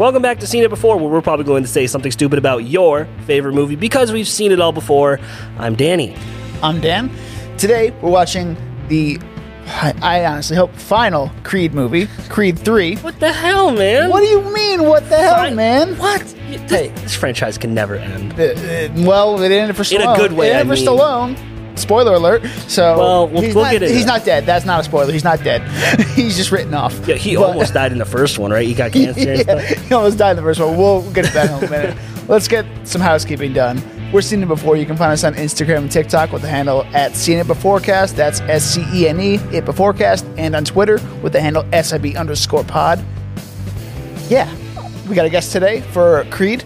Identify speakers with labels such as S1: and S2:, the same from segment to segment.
S1: Welcome back to Seen It Before, where we're probably going to say something stupid about your favorite movie because we've seen it all before. I'm Danny.
S2: I'm Dan. Today we're watching the, I, I honestly hope, final Creed movie, Creed 3.
S1: What the hell, man?
S2: What do you mean, what the hell,
S1: Fine.
S2: man?
S1: What? This,
S2: Hey.
S1: this franchise can never end.
S2: Uh, uh, well, it ended for
S1: In a good way,
S2: It ended
S1: I
S2: for
S1: mean.
S2: Stallone. Spoiler alert. So
S1: Well, we'll-
S2: he's,
S1: we'll
S2: not, he's not dead. That's not a spoiler. He's not dead. he's just written off.
S1: Yeah, he
S2: But-
S1: almost died in the first one, right? He got cancer
S2: yeah, he almost died in the first one. We'll get to that in a minute. Let's get some housekeeping done. We're seeing it before. You can find us on Instagram and TikTok with the handle at Seen It Beforecast. That's S C E N E It Beforecast, and on Twitter with the handle SIB underscore Pod. Yeah, we got a guest today for Creed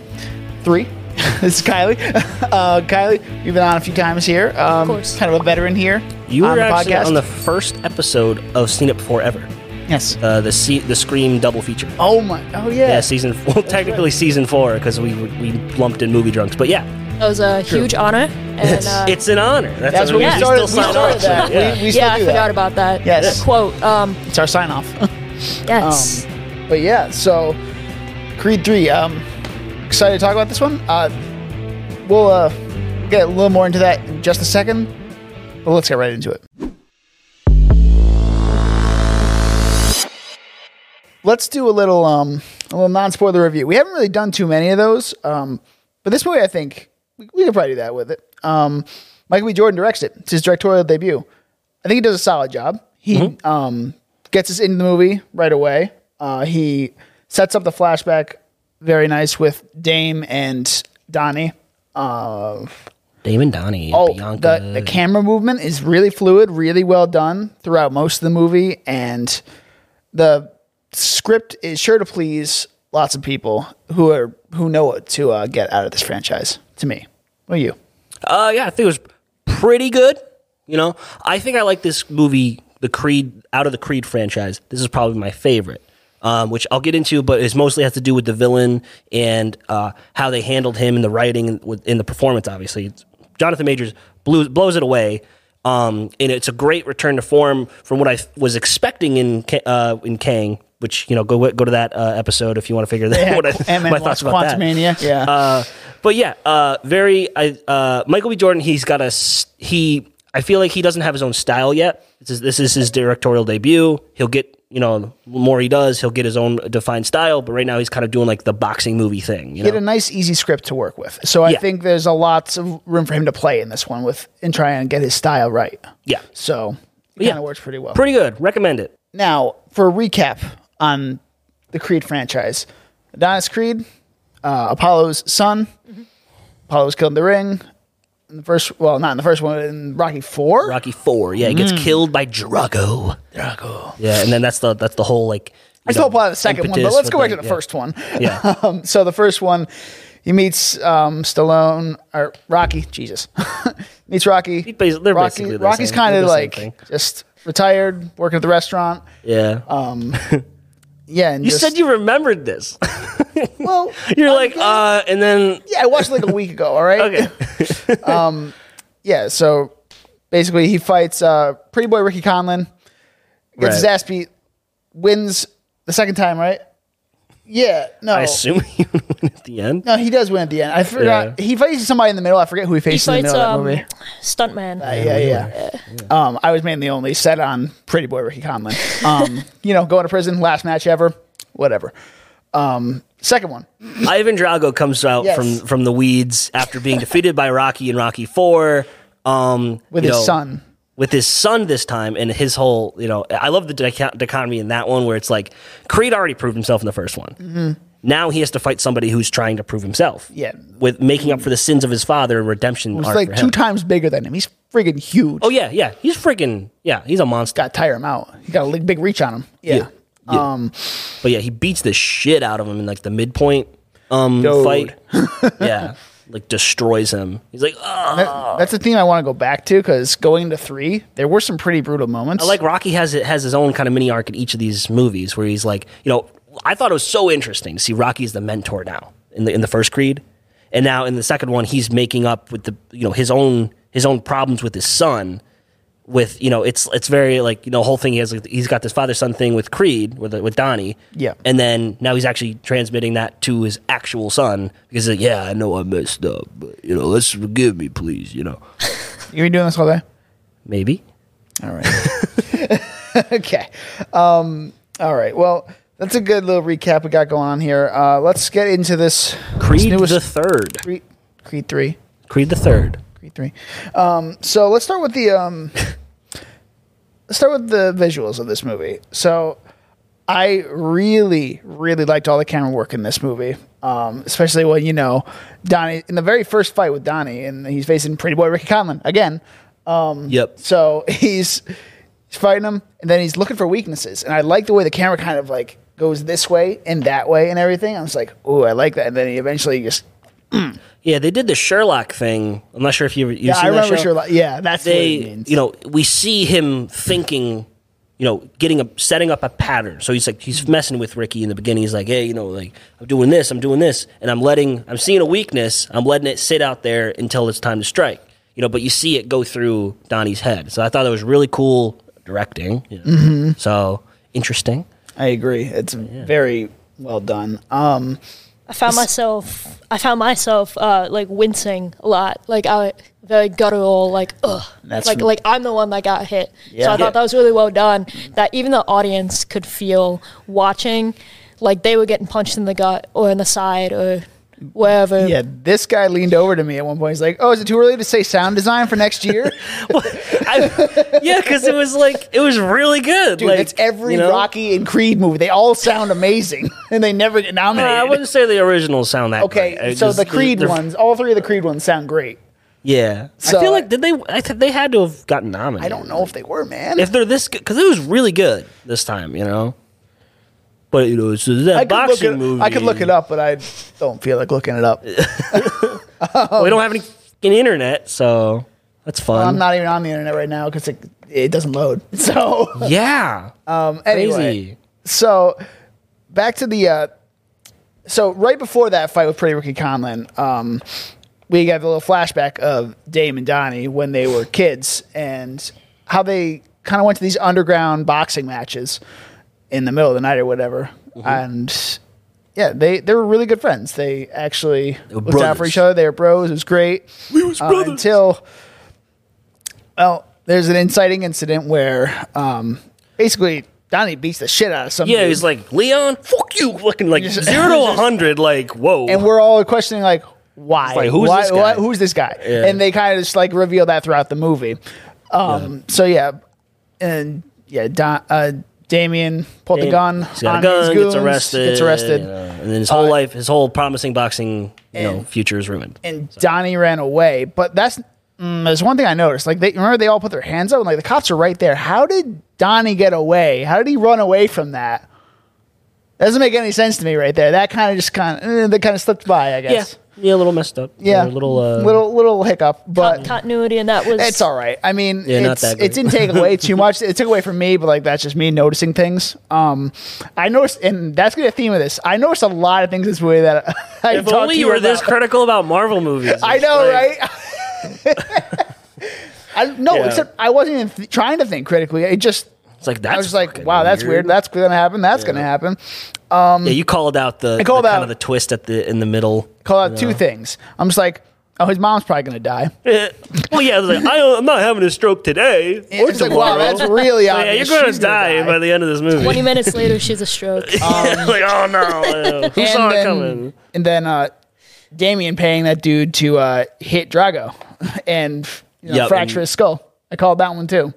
S2: Three. this is Kylie. Uh, Kylie, you've been on a few times here. Um,
S3: Of course.
S2: Kind of a veteran here.
S1: You
S2: on
S1: were
S2: the
S1: actually
S2: podcast.
S1: on the first episode of Seen It Before Ever,
S2: yes.
S1: uh, the C- the Scream double feature.
S2: Oh my. Oh yeah.
S1: Yeah, season well, technically season four because we we lumped in movie drunks, but yeah,
S3: That was a huge honor. And uh,
S1: it's an honor. That's,
S2: That's
S1: what
S2: what we
S3: Yeah.
S2: started.
S1: still
S2: We
S1: sign
S2: started that.
S1: Yeah.
S2: We, we still
S3: yeah, I
S2: do
S3: forgot
S2: that.
S3: about that.
S2: Yes.
S3: That quote. Um,
S2: It's our sign off.
S3: yes.
S2: But yeah, so Creed 3. Um, excited to talk about this one. Uh, we'll uh, get a little more into that in just a second, but let's get right into it. Let's do a little um, a little non spoiler review. We haven't really done too many of those, um, but this movie I think we, we could probably do that with it. Um, Michael B. Jordan directs it. It's his directorial debut. I think he does a solid job. He um, gets us into the movie right away. Uh, he sets up the flashback very nice with Dame and Donnie. Uh,
S1: Damon Donnie,
S2: oh,
S1: Bianca.
S2: the, the camera movement is really fluid, really well done throughout most of the movie, and the script is sure to please lots of people who are who know what to uh, get out of this franchise. To me, what are you?
S1: Uh, yeah, I think it was pretty good. You know, I think I like this movie, the Creed, out of the Creed franchise. This is probably my favorite, um, which I'll get into, but it mostly has to do with the villain and uh, how they handled him in the writing and in the performance. Obviously, It's- Jonathan Majors blew, blows it away. Um, and it's a great return to form from what I was expecting in uh, in Kang, which you know go go to that uh, episode if you want to figure that what I, my thoughts about that.
S2: Quantumania, yeah.
S1: Uh, but yeah, uh, very. I, uh, Michael B. Jordan. he's got a he. I feel like he doesn't have his own style yet. This is, this is his directorial debut. He'll get you know the more he does, he'll get his own defined style. But right now, he's kind of doing like the boxing movie thing. You
S2: He had a nice, easy script to work with, so I
S1: Yeah.
S2: think there's a lot of room for him to play in this one with and try and get his style right.
S1: yeah,
S2: So it
S1: Yeah.
S2: kind of works pretty well.
S1: pretty good. Recommend it.
S2: Now, for a recap on the Creed franchise, Adonis Creed, uh, Apollo's son. Apollo was killed in the ring. In the first, well, not in the first one, in Rocky Four.
S1: Rocky Four. Yeah, he gets killed by Drago.
S2: Drago.
S1: Yeah, and then that's the that's the whole like. I
S2: That's the plot the second one, but let's go back to the
S1: yeah.
S2: first one.
S1: Yeah.
S2: Um, so the first one, he meets um, Stallone or Rocky. Jesus, meets Rocky.
S1: bas- they're
S2: Rocky,
S1: basically the
S2: Rocky's
S1: same-
S2: kind
S1: they're
S2: of
S1: the same
S2: like
S1: thing.
S2: just retired, working at the restaurant.
S1: Yeah.
S2: Yeah, and
S1: you
S2: just,
S1: said you remembered this.
S2: well.
S1: You're
S2: I'm
S1: like,
S2: good.
S1: uh, and then
S2: Yeah, I watched like a week ago. All right.
S1: okay.
S2: Yeah. So basically, he fights uh, Pretty Boy Ricky Conlan, gets his ass beat, wins the second time, right? Yeah. No.
S1: I assume he would win at the end.
S2: no, he does win at the end. I forgot.
S1: Yeah.
S2: He faces somebody in the middle. I forget who he
S3: He
S2: faces in the
S3: fights
S2: middle
S3: um,
S2: of that movie.
S3: stuntman.
S2: yeah, yeah. Um, I was mainly only set on Pretty Boy Ricky Conlan. Um, you know, going to prison, last match ever, whatever. Um, second one.
S1: Ivan Drago comes out
S2: Yes.
S1: from from the weeds after being defeated by Rocky in Rocky Four. Um,
S2: With his
S1: know,
S2: son.
S1: With his son this time, and his whole, you know, I love the dichot- dichotomy in that one where it's like Creed already proved himself in the first one.
S2: Mm-hmm.
S1: Now he has to fight somebody who's trying to prove himself.
S2: Yeah.
S1: with making up for the sins of his father, and redemption.
S2: He's like two times bigger than him. He's friggin' huge.
S1: Oh yeah, yeah, he's freaking yeah, he's a monster.
S2: Got to tire him out. He got a big reach on him. Yeah.
S1: Yeah.
S2: Um,
S1: But yeah, he beats the shit out of him in like the midpoint um
S2: Dude.
S1: fight. yeah. Like destroys him. He's like, oh.
S2: That- ah. that's the theme I want to go back to because going to three, there were some pretty brutal moments.
S1: I like Rocky has it has his own kind of mini arc in each of these movies where he's like, you know, I thought it was so interesting to see Rocky as the mentor now in the in the first Creed, and now in the second one he's making up with the you know his own his own problems with his son with you know it's it's very like you know whole thing he has like, he's got this father son thing with Creed with with Donnie
S2: Yeah.
S1: and then now he's actually transmitting that to his actual son because he's like yeah I know I messed up but you know let's forgive me please you know
S2: You been doing this all day?
S1: maybe
S2: All right. okay. Um, all right. Well, that's a good little recap we got going on here. Uh, let's get into this
S1: Creed
S2: this newest
S1: the third
S2: Creed, Creed three.
S1: Creed the third
S2: Three. Um, so let's start with the um, let's start with the visuals of this movie. So I really, really liked all the camera work in this movie, um, especially when you know Donnie in the very first fight with Donnie, and he's facing Pretty Boy Ricky Conlan again.
S1: yep
S2: So he's he's fighting him, and then he's looking for weaknesses. And I like the way the camera kind of like goes this way and that way and everything. I was like, oh, I like that. And then he eventually just
S1: yeah they did the Sherlock thing I'm not sure if you ever you
S2: yeah,
S1: seen
S2: I remember? Sherlock. Yeah, that's what
S1: they
S2: it means.
S1: you know we see him thinking you know getting a setting up a pattern so he's like he's messing with ricky in the beginning he's like hey you know like i'm doing this i'm doing this and i'm letting i'm seeing a weakness i'm letting it sit out there until it's time to strike you know but you see it go through donnie's head so i thought that was really cool directing you know.
S2: Mm-hmm.
S1: so interesting
S2: I agree. It's very well done. Um,
S3: I found myself, I found myself uh, like wincing a lot, like I very guttural, like ugh,
S2: That's
S3: like like I'm the one that got hit.
S2: Yeah.
S3: So I thought that was really well done. That even the audience could feel watching, like they were getting punched in the gut or in the side or wherever.
S2: yeah, this guy leaned over to me at one point. He's like, "Oh, is it too early to say sound design for next year?"
S1: I, yeah because it was like it was really good
S2: Dude,
S1: like
S2: it's every
S1: you know?
S2: Rocky and Creed movie. They all sound amazing, and they never get
S1: Uh,
S2: nominated.
S1: I wouldn't say the originals sound that
S2: okay,
S1: great.
S2: So
S1: just-
S2: the Creed
S1: they're-
S2: ones, all three of the Creed ones sound great.
S1: Yeah,
S2: So-
S1: I feel like did they? I th- they had to have gotten nominated.
S2: I don't know if they were, man.
S1: if they're this good because it was really good this time. You know, but you know, it's that
S2: I could, look
S1: boxing
S2: it,
S1: movie.
S2: I could look it up, but I don't feel like looking it up.
S1: Well, we don't have any fucking internet, so that's fun.
S2: I'm not even on the internet right now because it, it doesn't load. So,
S1: yeah,
S2: um, anyway,
S1: crazy.
S2: so back to the. Uh, so right before that fight with Pretty Ricky Conlan, um, we got a little flashback of Dame and Donnie when they were kids and how they kind of went to these underground boxing matches in the middle of the night or whatever.
S1: Mm-hmm.
S2: And yeah, they, they were really good friends. They actually
S1: were
S2: looked out for each other. They were bros. It was great.
S1: We was
S2: Uh,
S1: brothers.
S2: until well, there's an inciting incident where um, basically Donnie beats the shit out of some
S1: Yeah, he's like Leon, fuck you, Looking like
S2: Just-
S1: zero to a hundred, like whoa.
S2: and we're all questioning like why?
S1: Like, who's
S2: why,
S1: this guy?
S2: why- who's this guy?
S1: Yeah.
S2: and they kind of just like reveal that throughout the movie. Um so yeah. And yeah Don, uh Damian pulled the gun
S1: He's got a
S2: on
S1: gun,
S2: his
S1: gets arrested,
S2: gets arrested
S1: you know, and then his whole
S2: Uh,
S1: life, his whole promising boxing, you know, future is ruined.
S2: and Donnie ran away. But that's mm, there's one thing I noticed like they remember they all put their hands up and like the cops are right there how did Donnie get away how did he run away from that doesn't make any sense to me right there that kind of just kind of eh, that kind of slipped by I guess
S1: yeah, yeah, a little messed up.
S2: yeah,
S1: a little, uh,
S2: little little hiccup but
S3: Continuity and that was
S2: It's all right. I mean,
S1: Yeah, not
S2: it's,
S1: that
S2: it didn't take away too much. It took away from me, but like that's just me noticing things. Um, I noticed, and that's gonna be a theme of this. I noticed a lot of things this way that I
S1: If
S2: talked
S1: only
S2: to
S1: you were
S2: about.
S1: this critical about Marvel movies.
S2: I know,
S1: like-
S2: right? I no,
S1: Yeah.
S2: except I wasn't even th- trying to think critically. It just
S1: It's like that's
S2: I was just like,
S1: fucking
S2: wow, that's weird. That's gonna happen. That's gonna happen.
S1: yeah, you called out the,
S2: I called
S1: the kind
S2: out-
S1: of the twist at the in the middle.
S2: Call out two things. I'm just like, oh, his mom's probably gonna die.
S1: Eh, well, yeah, I was like, I, I'm not having a stroke today or
S2: It's like, wow,
S1: tomorrow.
S2: that's really
S1: So, yeah,
S2: obvious.
S1: you're gonna
S2: She's
S1: die, by the end of this movie.
S3: 20 minutes later, she's a stroke.
S1: like, oh no, who
S2: and
S1: saw it
S2: then,
S1: coming?
S2: And then uh, Damian paying that dude to uh, hit Drago and you know,
S1: Yep,
S2: fracture
S1: and-
S2: his skull. I called that one too.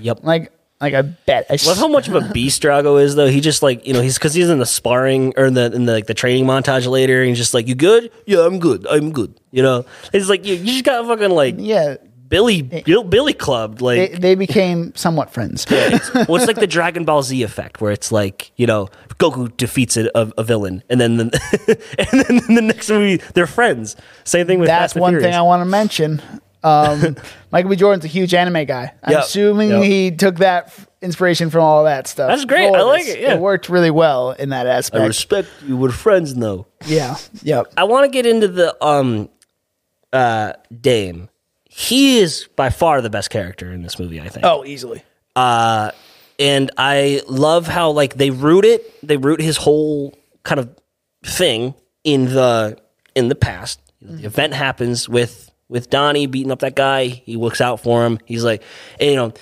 S1: Yep.
S2: Like, like I bet. I
S1: Love how much of a beast Drago is, though. He just like you know he's because he's in the sparring or in the in the like the training montage later, and he's just like, "You good? Yeah, I'm good. I'm good." You know, it's like you, you just got fucking like
S2: yeah,
S1: Billy Bill, Billy clubbed like
S2: they, they became somewhat friends.
S1: well, it's like the Dragon Ball Z effect, where it's like you know Goku defeats a, a, a villain, and then the, and then the next movie they're friends. Same thing with
S2: That's
S1: Fast
S2: one thing I want to mention. Um, Michael B. Jordan's a huge anime guy. I'm
S1: Yep.
S2: assuming
S1: Yep.
S2: he took that f- inspiration from all that stuff.
S1: That's great. I like it, yeah.
S2: It worked really well in that aspect.
S1: I respect you. We're friends though.
S2: yeah. Yep.
S1: I want to get into the um uh Dame. He is by far the best character in this movie. I think.
S2: Oh, easily.
S1: Uh, and I love how like they root it. They root his whole kind of thing in the in the past. The event happens with with Donnie beating up that guy. He looks out for him. He's like, and, you know,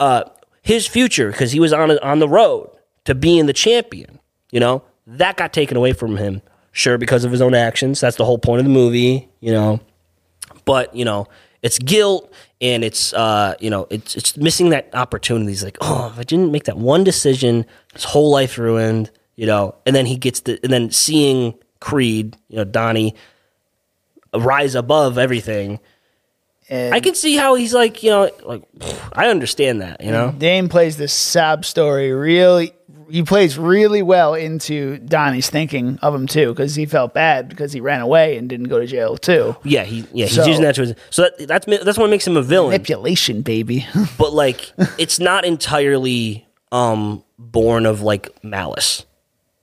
S1: uh, his future because he was on on the road to being the champion. You know, that got taken away from him. Sure, because of his own actions. That's the whole point of the movie. You know, but you know it's guilt and it's uh you know it's it's missing that opportunity he's like oh if i didn't make that one decision his whole life ruined you know and then he gets the and then seeing creed you know donnie rise above everything
S2: And
S1: i can see how he's like you know like i understand that you know
S2: Dame plays this sob story really. He plays really well into Donnie's thinking of him too, because he felt bad because he ran away and didn't go to jail too.
S1: yeah he yeah he's
S2: So-
S1: using that to his so that, that's that's what makes him a villain
S2: Manipulation, baby.
S1: but like it's not entirely um born of like malice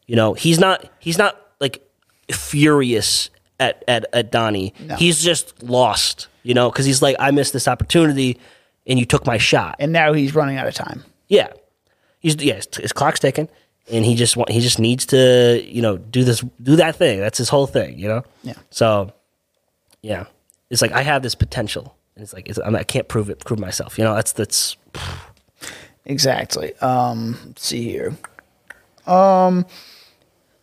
S1: you know he's not he's not like furious at at, at donnie he's just lost you know because he's like i missed this opportunity and you took my shot
S2: and now he's running out of time.
S1: yeah he's yeah his, his clock's ticking and he just want he just needs to you know do this do that thing that's his whole thing you know
S2: Yeah.
S1: so yeah it's like i have this potential and it's like it's, I'm, i can't prove it prove myself you know that's that's
S2: Exactly. Um, let's see here. Um.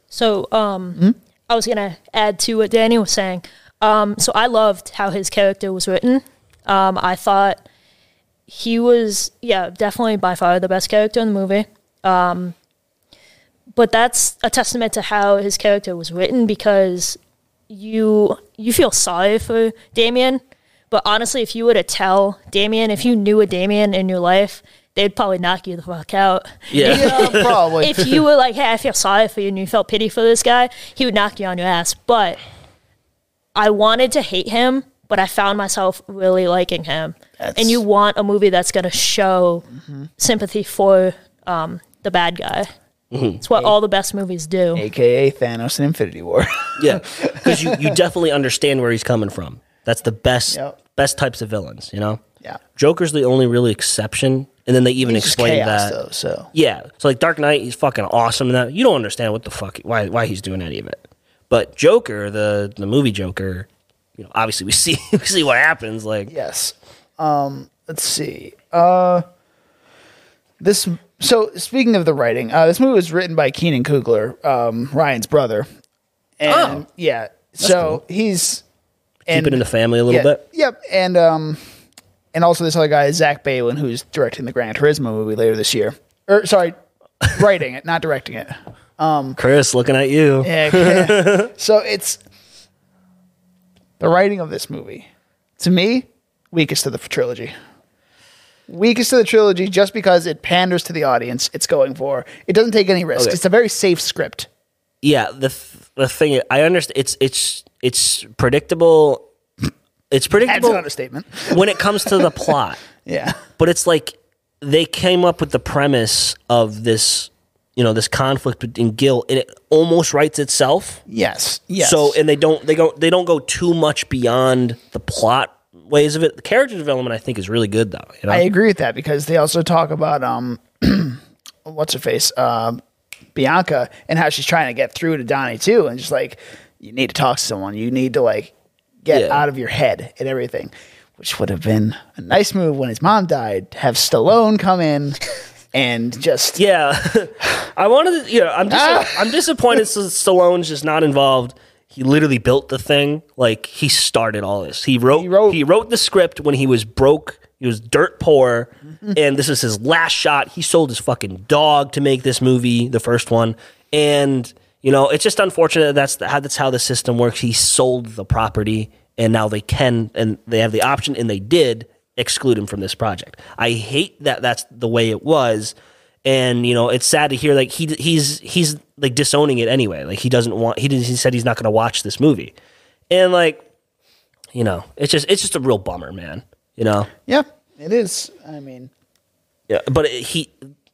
S3: So, um,
S2: Hmm?
S3: I was gonna add to what Danny was saying. Um, so I loved how his character was written. Um, I thought he was, yeah, definitely by far the best character in the movie. Um, but that's a testament to how his character was written because you you feel sorry for Damian. But honestly, if you were to tell Damian, if you knew a Damian in your life, they'd probably knock you the fuck out.
S1: yeah
S2: Yeah, probably.
S3: if you were like, hey, I feel sorry for you and you felt pity for this guy, he would knock you on your ass. But I wanted to hate him, but I found myself really liking him.
S2: That's-
S3: and you want a movie that's going to show sympathy for um, the bad guy. It's what all the best movies do.
S2: AKA Thanos in Infinity War.
S1: Yeah, because you, you definitely understand where he's coming from. That's the best
S2: Yep.
S1: best types of villains. You know,
S2: yeah.
S1: Joker's the only really exception, and then they even
S2: It's just
S1: explain
S2: chaos,
S1: that.
S2: though, so
S1: Yeah, so like Dark Knight, he's fucking awesome, and that you don't understand what the fuck why why he's doing any of it. But Joker, the the movie Joker, you know, obviously we see we see what happens. Like,
S2: Yes. Um, let's see. Uh, this. So speaking of the writing, uh, this movie was written by Keenan Coogler, um, Ryan's brother, and
S1: Oh.
S2: yeah. So he's
S1: keep it in the family a little
S2: yeah,
S1: bit.
S2: Yep, and um, and also this other guy, Zach Baylin, who's directing the Gran Turismo movie later this year. Or sorry, writing it, not directing it.
S1: Chris, looking at you.
S2: Yeah, yeah. so it's the writing of this movie. To me, weakest of the trilogy. Weakest of the trilogy, just because it panders to the audience it's going for. It doesn't take any risks.
S1: Okay.
S2: It's a very safe script.
S1: Yeah, the th- the thing is, I understand. It's it's it's predictable. It's predictable.
S2: That's an understatement.
S1: when it comes to the plot.
S2: Yeah.
S1: but it's like they came up with the premise of this you know this conflict in guilt and it almost writes itself
S2: Yes. Yes.
S1: so and they don't they go they don't go too much beyond the plot ways of it the character development i think is really good though you know
S2: I agree with that because they also talk about um, what's her face, um, Bianca, and how she's trying to get through to Donnie too, and just like you need to talk to someone, you need to like get
S1: Yeah.
S2: out of your head and everything, which would have been a nice move when his mom died. to Have Stallone come in and just
S1: yeah. I wanted to you know i'm dis-
S2: Ah.
S1: i'm disappointed stallone's just not involved. He literally built the thing. Like he started all this. He wrote he
S2: wrote-
S1: wrote, the script when he was broke. He was dirt poor. And this is his last shot. He sold his fucking dog to make this movie the first one. And you know it's just unfortunate that that's the, how that's how the system works. He sold the property and now they can and they have the option and they did exclude him from this project. I hate that that's the way it was. And you know it's sad to hear like he he's he's like disowning it anyway. Like he doesn't want he he said he's not going to watch this movie. And like you know it's just it's just a real bummer man you know?
S2: Yeah, it is. I mean,
S1: yeah but it, he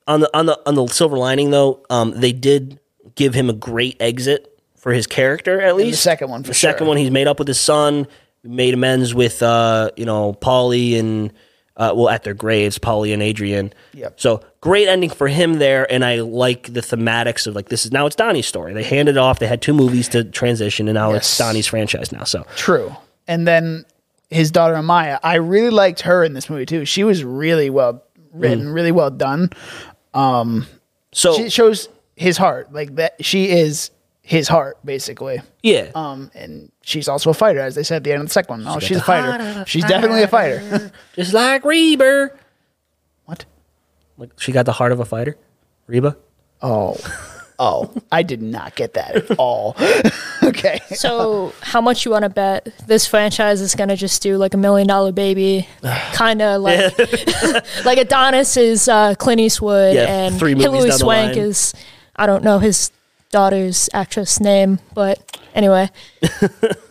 S1: on the on the on the silver lining though um they did give him a great exit for his character at least the
S2: second one, for
S1: the second one he's made up with his son made amends with uh, you know Paulie and uh, well at their graves, Paulie and Adrian.
S2: Yep.
S1: So great ending for him there, and I like the thematics of like this is now it's Donnie's story. They handed off. They had two movies to transition, and now it's
S2: Yes.
S1: Donnie's franchise now. So
S2: True. And then his daughter Amara, I really liked her in this movie too. She was really well written, really well done.
S1: Um, so
S2: She shows his heart, like that. She is his heart, basically.
S1: yeah.
S2: Um, and she's also a fighter, as they said at the end of the second one. Oh, she's a fighter. She's definitely a fighter.
S1: Just like Reba.
S2: what?
S1: Like she got the heart of a fighter. Reba.
S2: Oh, oh, I did not get that at all. okay.
S3: So, how much you want to bet this franchise is going to just do like a million dollar baby, kind of like like Adonis is uh, Clint Eastwood,
S1: Yeah,
S3: and
S1: three movies
S3: Hilary
S1: down the
S3: Swank
S1: line.
S3: is I don't know his daughter's actress name, but anyway,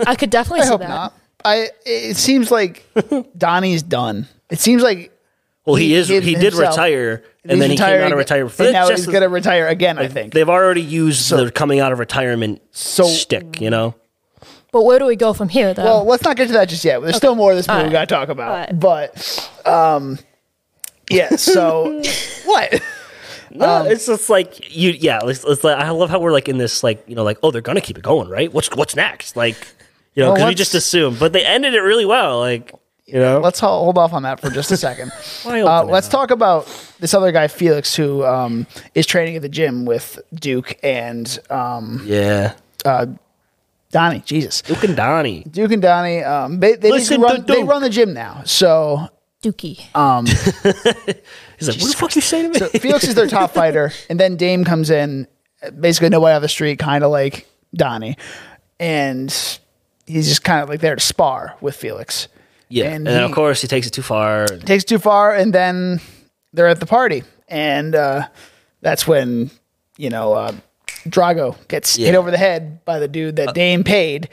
S3: I could definitely
S2: I
S3: see
S2: hope
S3: that.
S2: not. I. It seems like Donnie's done. It seems like
S1: Well, he,
S2: He
S1: is.
S2: hid
S1: He did
S2: himself.
S1: retire, and
S2: he's
S1: then he came out of retirement.
S2: and now
S1: Just
S2: he's gonna retire again. I think.
S1: They've already used the coming out of retirement
S2: So-
S1: stick. You know.
S3: But where do we go from here, though?
S2: Well, let's not get to that just yet. There's still more of this movie we got to talk about.
S3: Alright.
S2: But, um, yeah. So, what?
S1: No,
S2: Um,
S1: it's just like you. Yeah, it's, it's like I love how we're like in this like you know like oh they're gonna keep it going right. What's what's next? Like you know
S2: Well,
S1: because we just assume, but they ended it really well. Like you know.
S2: Let's hold off on that for just a second. Uh, let's
S1: up?
S2: talk about this other guy, Felix, who um, is training at the gym with Duke and um,
S1: yeah,
S2: Donnie. Jesus,
S1: Duke and Donnie.
S2: Duke and Donnie. Um, they they,
S1: Listen
S2: run, they run the gym now. So
S3: Dookie.
S1: He's like, what the fuck you saying to me?
S2: So Felix is their top fighter, and then Dame comes in, basically nobody on the street, kind of like Donnie, and he's just kind of like there to spar with Felix.
S1: yeah, and,
S2: and
S1: then
S2: he-
S1: of course he takes it too far.
S2: takes it too far, and then they're at the party, and uh, that's when you know uh, Drago gets hit over the head by the dude that Dame paid.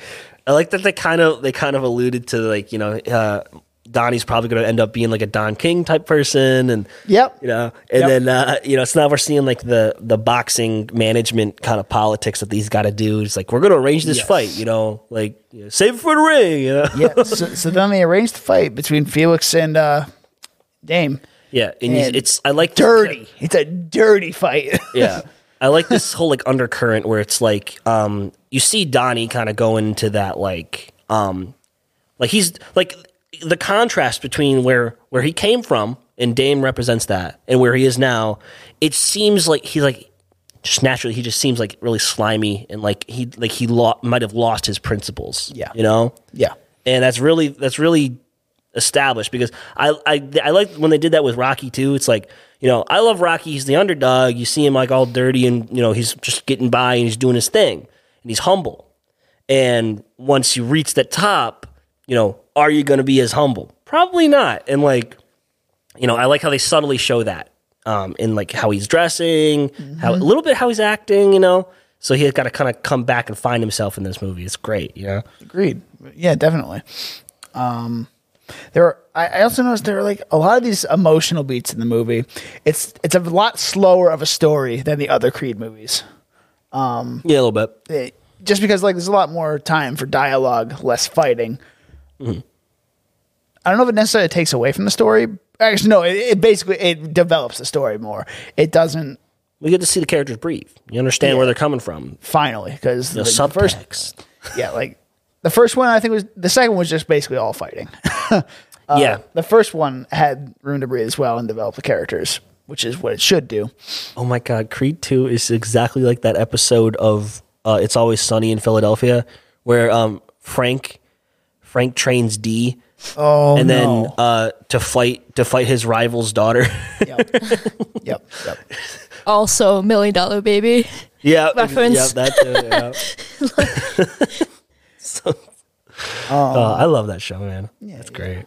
S1: I like that they kind of they kind of alluded to like you know uh, Donnie's probably going to end up being like a Don King type person, and
S2: Yep.
S1: you know, and
S2: Yep.
S1: then uh, you know, so now we're seeing like the the boxing management kind of politics that these got to do. It's like we're going to arrange this
S2: Yes.
S1: fight, you know, like you know, save it for the ring, you know.
S2: Yeah. so, so then they arranged the fight between Felix and uh, Dame.
S1: Yeah, and,
S2: And
S1: it's I like
S2: Dirty. It's a dirty fight.
S1: yeah. I like this whole like undercurrent where it's like um you see Donnie kind of go into that like um like he's like the contrast between where where he came from and Dame represents that and where he is now it seems like he's like just naturally he just seems like really slimy and like he like he lo- might have lost his principles
S2: Yeah.
S1: you know
S2: yeah.
S1: and that's really that's really established because I, I I like when they did that with Rocky too. It's like you know I love Rocky. He's the underdog. You see him like all dirty and you know he's just getting by and he's doing his thing and he's humble. And once you reach that top, you know, are you going to be as humble? Probably not. And like, you know, I like how they subtly show that um, in like how he's dressing, how a little bit how he's acting. You know, so he's got to kind of come back and find himself in this movie. It's great. You know.
S2: Agreed. Yeah, definitely. Um, there are, I, I also noticed there are like a lot of these emotional beats in the movie. It's it's a lot slower of a story than the other Creed movies.
S1: Yeah, a little bit.
S2: It- just because like there's a lot more time for dialogue, less fighting. I don't know if it necessarily takes away from the story. Actually, no. It, it basically it develops the story more. It doesn't
S1: We get to see the characters breathe. You understand where they're coming from.
S2: finally because
S1: The
S2: the, first yeah like the first one I think was the second one was just basically all fighting.
S1: yeah.
S2: The first one had room to breathe as well and develop the characters, which is what it should do.
S1: Oh my God, Creed Two is exactly like that episode of uh, "It's Always Sunny in Philadelphia," where um, Frank Frank trains Dee,
S2: Oh,
S1: and then
S2: no.
S1: uh, to fight to fight his rival's daughter.
S2: yep, yep, yep.
S3: Also, Million Dollar Baby.
S1: yeah,
S3: Reference.
S1: Yeah, that too. Yeah. so, uh, I love that show, man. Yeah, That's great.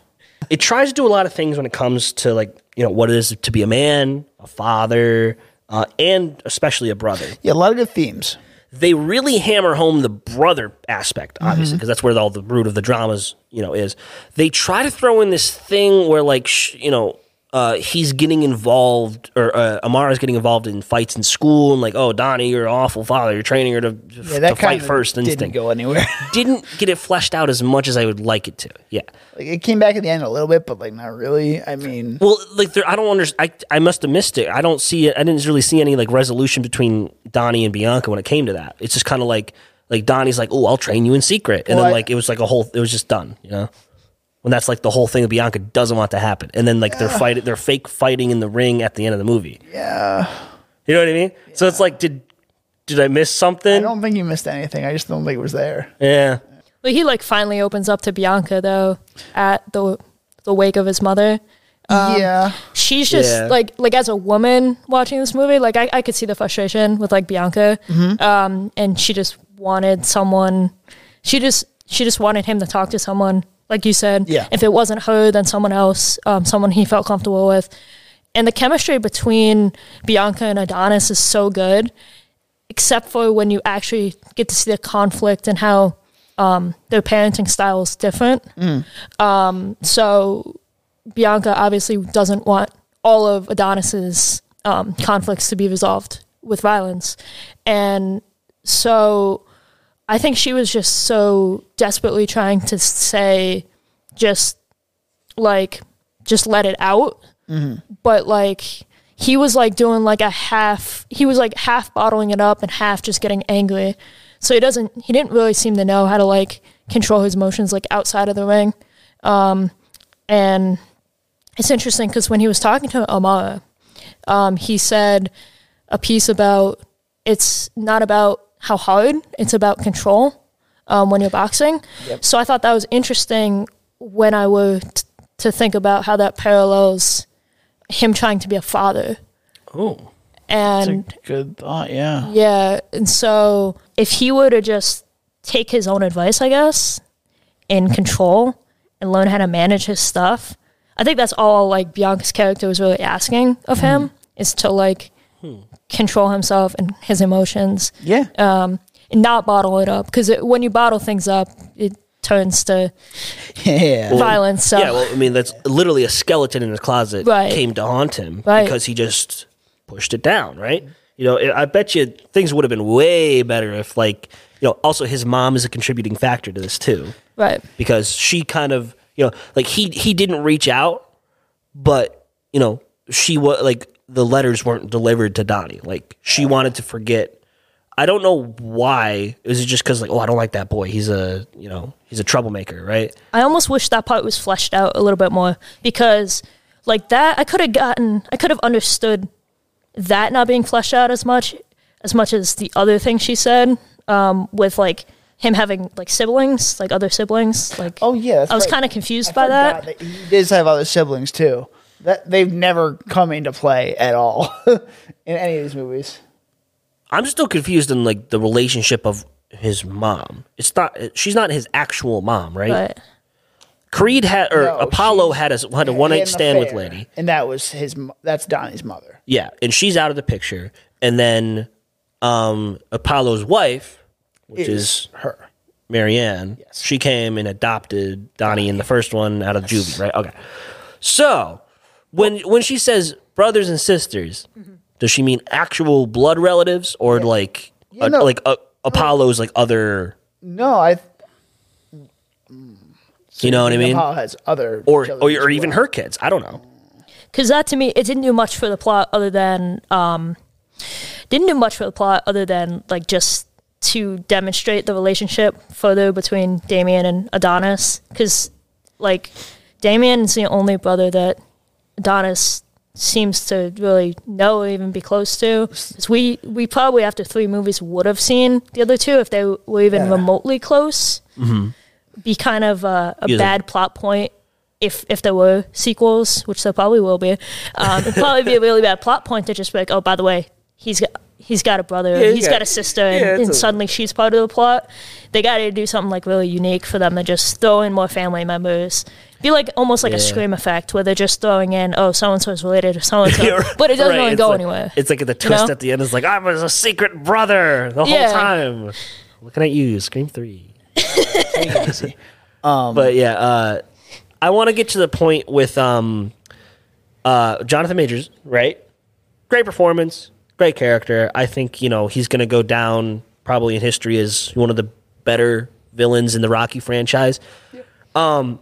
S1: It tries to do a lot of things when it comes to like you know what it is to be a man, a father, uh, and especially a brother.
S2: Yeah, a lot of good themes.
S1: They really hammer home the brother aspect, mm-hmm. obviously, because that's where all the root of the dramas, you know, is. They try to throw in this thing where, like, sh- you know, uh, he's getting involved, or uh, Amara's getting involved in fights in school, and like, oh, Donnie, you're an awful father. You're training her to,
S2: Yeah,
S1: to fight first
S2: didn't
S1: instinct.
S2: go anywhere.
S1: Didn't get it fleshed out as much as I would like it to. Yeah.
S2: like it came back at the end a little bit, but like not really. I mean,
S1: Well, like there, I don't understand. I, I must have missed it. I don't see it. I didn't really see any like resolution between Donnie and Bianca when it came to that. It's just kind of like like Donnie's like, oh, I'll train you in secret, and
S2: Well,
S1: then
S2: I-
S1: like it was like a whole. It was just done. You know. When that's like the whole thing that Bianca doesn't want to happen, and then like they're fighting, they're fake fighting in the ring at the end of the movie.
S2: yeah,
S1: You know what I mean? So it's like, did did I miss something?
S2: I don't think you missed anything. I just don't think it was there.
S1: yeah,
S3: But he like finally opens up to Bianca though at the the wake of his mother.
S2: yeah,
S3: She's just
S1: Yeah.
S3: like like as a woman watching this movie, like I, I could see the frustration with like Bianca. Um, and she just wanted someone she just she just wanted him to talk to someone, like you said.
S2: Yeah.
S3: If it wasn't her, then someone else, um, someone he felt comfortable with. And the chemistry between Bianca and Adonis is so good, except for when you actually get to see the conflict and how um, their parenting style is different. Um, so Bianca obviously doesn't want all of Adonis's um, conflicts to be resolved with violence, and so I think she was just so desperately trying to say, just like, just let it out, but like he was like doing like a half. He was like half bottling it up and half just getting angry. So he doesn't. He didn't really seem to know how to like control his emotions like outside of the ring. Um, and it's interesting because when he was talking to Amara, um, he said a piece about it's not about how hard, it's about control um, when you're boxing. So I thought that was interesting when I were t- to think about how that parallels him trying to be a father.
S1: oh,
S3: And
S2: good thought. Yeah,
S3: yeah, and so if he were to just take his own advice, I guess, in control and learn how to manage his stuff, I think that's all like Bianca's character was really asking of him is to like control himself and his emotions
S2: yeah.
S3: um, and not bottle it up because when you bottle things up, it turns to
S2: yeah.
S3: violence. So
S1: yeah. Well, I mean, that's literally a skeleton in his closet
S3: Right.
S1: came to haunt him
S3: Right.
S1: because he just pushed it down, right? You know, I bet you things would have been way better if, like, you know, also his mom is a contributing factor to this too,
S3: right,
S1: because she kind of, you know, like he he didn't reach out, but you know, she was like the letters weren't delivered to Donnie. Like she wanted to forget. I don't know why. Is it just because like, oh, I don't like that boy. He's a, you know, he's a troublemaker, right?
S3: I almost wish that part was fleshed out a little bit more because, like that, I could have gotten, I could have understood that not being fleshed out as much, as much as the other thing she said, um, with like him having like siblings, like other siblings. Like,
S2: Oh yeah.
S3: I was
S2: right.
S3: kind of confused
S2: I
S3: by
S2: forgot
S3: that.
S2: He does have other siblings too. That they've never come into play at all in any of these movies.
S1: I'm still confused in like the relationship of his mom. It's not. She's not his actual mom, right?
S3: But
S1: Creed had or
S2: No,
S1: Apollo had a had a one
S2: had
S1: night
S2: an
S1: stand with
S2: affair,
S1: lady.
S2: and that was his. That's Donnie's mother.
S1: Yeah, and she's out of the picture. And then um, Apollo's wife, which is,
S2: her.
S1: Marianne,
S2: Yes.
S1: she came and adopted Donnie in the first one out of juvie, right? Okay. So when when she says brothers and sisters, does she mean actual blood relatives or like
S2: Yeah,
S1: uh,
S2: no.
S1: like uh, Apollo's like other?
S2: No, I.
S1: You know what I mean?
S2: Apollo has other
S1: Or or, or even
S2: well.
S1: her kids. I don't know.
S3: because that to me, it didn't do much for the plot other than, um, didn't do much for the plot other than like just to demonstrate the relationship further between Damian and Adonis. Because like Damian's the only brother that Adonis seems to really know or even be close to. 'Cause we we probably after three movies would have seen the other two if they were even
S2: Yeah.
S3: remotely close. Be kind of a, a
S1: Yeah.
S3: bad plot point if if there were sequels, which there probably will be. Um, it'd probably be a really bad plot point to just be like, oh, by the way, he's got. He's got a brother.
S1: Yeah, he's
S3: he's
S1: got-
S3: got a sister, and,
S1: yeah,
S3: and
S1: a-
S3: suddenly she's part of the plot. They got to do something like really unique for them to just throw in more family members. Be like almost like a scream effect where they're just throwing in, oh, so and so is related to so and so,
S1: Yeah,
S3: but it doesn't
S1: right.
S3: really
S1: It's
S3: go
S1: like-
S3: anywhere.
S1: It's like the twist
S3: know?
S1: at the end is like I was a secret brother the
S3: Yeah.
S1: whole time. Looking at you, Scream Three.
S2: Take it easy.
S1: but yeah, uh, I want to get to the point with um, uh, Jonathan Majors, right? Great performance, great character. I think you know he's going to go down probably in history as one of the better villains in the Rocky franchise. Um,